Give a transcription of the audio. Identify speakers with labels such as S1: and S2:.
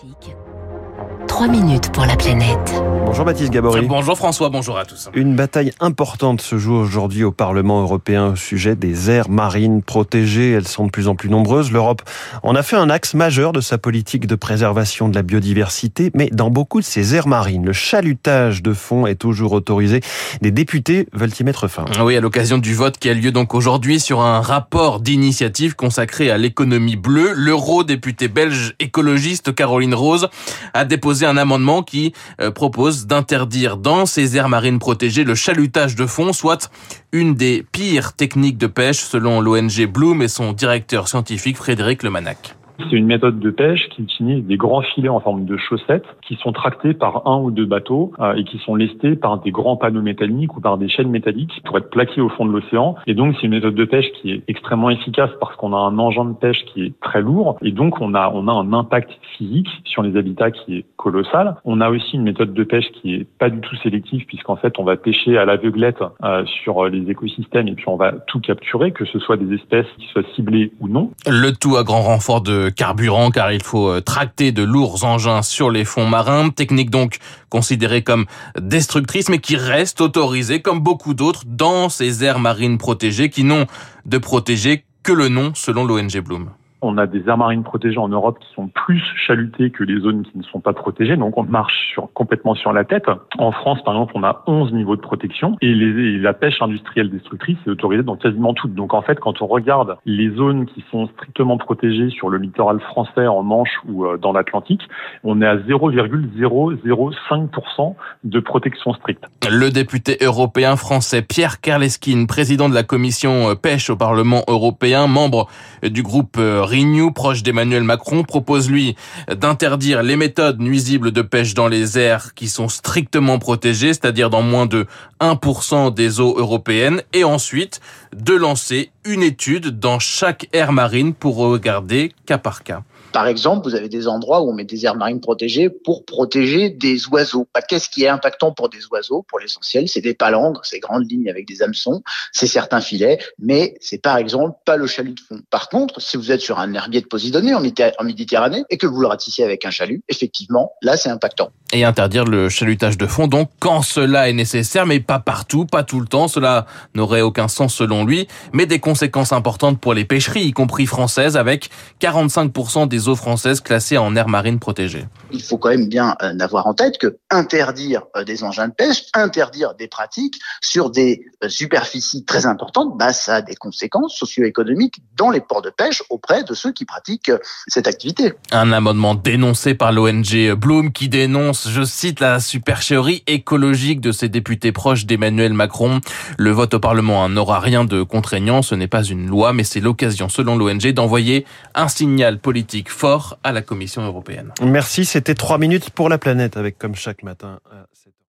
S1: Classique. 3 minutes pour la planète.
S2: Bonjour Baptiste Gabory.
S3: Bonjour François, bonjour à tous.
S2: Une bataille importante se joue aujourd'hui au Parlement européen au sujet des aires marines protégées. Elles sont de plus en plus nombreuses. L'Europe en a fait un axe majeur de sa politique de préservation de la biodiversité, mais dans beaucoup de ces aires marines, le chalutage de fond est toujours autorisé. Des députés veulent y mettre fin.
S3: Oui, à l'occasion du vote qui a lieu donc aujourd'hui sur un rapport d'initiative consacré à l'économie bleue, l'eurodéputée belge écologiste Caroline Rose a déposé un amendement qui euh, propose d'interdire dans ces aires marines protégées le chalutage de fond, soit une des pires techniques de pêche selon l'ONG Bloom et son directeur scientifique Frédéric Lemanac.
S4: C'est une méthode de pêche qui utilise des grands filets en forme de chaussettes qui sont tractés par un ou deux bateaux euh, et qui sont lestés par des grands panneaux métalliques ou par des chaînes métalliques pour être plaqués au fond de l'océan. Et donc c'est une méthode de pêche qui est extrêmement efficace parce qu'on a un engin de pêche qui est très lourd et donc on a on a un impact physique sur les habitats qui est colossal. On a aussi une méthode de pêche qui est pas du tout sélective puisqu'en fait on va pêcher à l'aveuglette euh, sur les écosystèmes et puis on va tout capturer que ce soit des espèces qui soient ciblées ou non.
S3: Le tout à grand renfort de car il faut euh, tracter de lourds engins sur les fonds marins, technique donc considérée comme destructrice mais qui reste autorisée comme beaucoup d'autres dans ces aires marines protégées qui n'ont de protégées que le nom selon l'ONG Bloom.
S4: On a des aires marines protégées en Europe qui sont plus chalutées que les zones qui ne sont pas protégées, donc on marche sur, complètement sur la tête. En France, par exemple, on a 11 niveaux de protection et, les, la pêche industrielle destructrice est autorisée dans quasiment toutes. Donc en fait, quand on regarde les zones qui sont strictement protégées sur le littoral français, en Manche ou euh, dans l'Atlantique, on est à 0,005% de protection stricte.
S3: Le député européen français Pierre Kerleskin, président de la commission euh, pêche au Parlement européen, membre du groupe euh, Renew, proche d'Emmanuel Macron, propose lui d'interdire les méthodes nuisibles de pêche dans les aires qui sont strictement protégées, c'est-à-dire dans moins de 1% des eaux européennes, et ensuite de lancer une étude dans chaque aire marine pour regarder cas par cas.
S5: Par exemple, vous avez des endroits où on met des aires marines protégées pour protéger des oiseaux. Bah, qu'est-ce qui est impactant pour des oiseaux? Pour l'essentiel, c'est des palangres, ces grandes lignes avec des hameçons, c'est certains filets, mais c'est par exemple pas le chalut de fond. Par contre, si vous êtes sur un herbier de Posidonée en Méditerranée et que vous le ratissez avec un chalut, effectivement, là c'est impactant.
S3: Et interdire le chalutage de fond, donc quand cela est nécessaire, mais pas partout, pas tout le temps, cela n'aurait aucun sens selon lui, mais des conséquences importantes pour les pêcheries, y compris françaises, avec 45% des eaux françaises classées en aire marine protégée.
S5: Il faut quand même bien euh, avoir en tête que interdire euh, des engins de pêche, interdire des pratiques sur des euh, superficies très importantes, bah, ça a des conséquences socio-économiques dans les ports de pêche auprès de ceux qui pratiquent cette activité.
S3: Un amendement dénoncé par l'ONG Bloom qui dénonce, je cite, la supercherie écologique de ces députés proches d'Emmanuel Macron. Le vote au Parlement n'aura rien de contraignant, ce n'est pas une loi, mais c'est l'occasion, selon l'ONG, d'envoyer un signal politique fort à la Commission européenne.
S2: Merci, c'était trois minutes pour la planète avec comme chaque matin.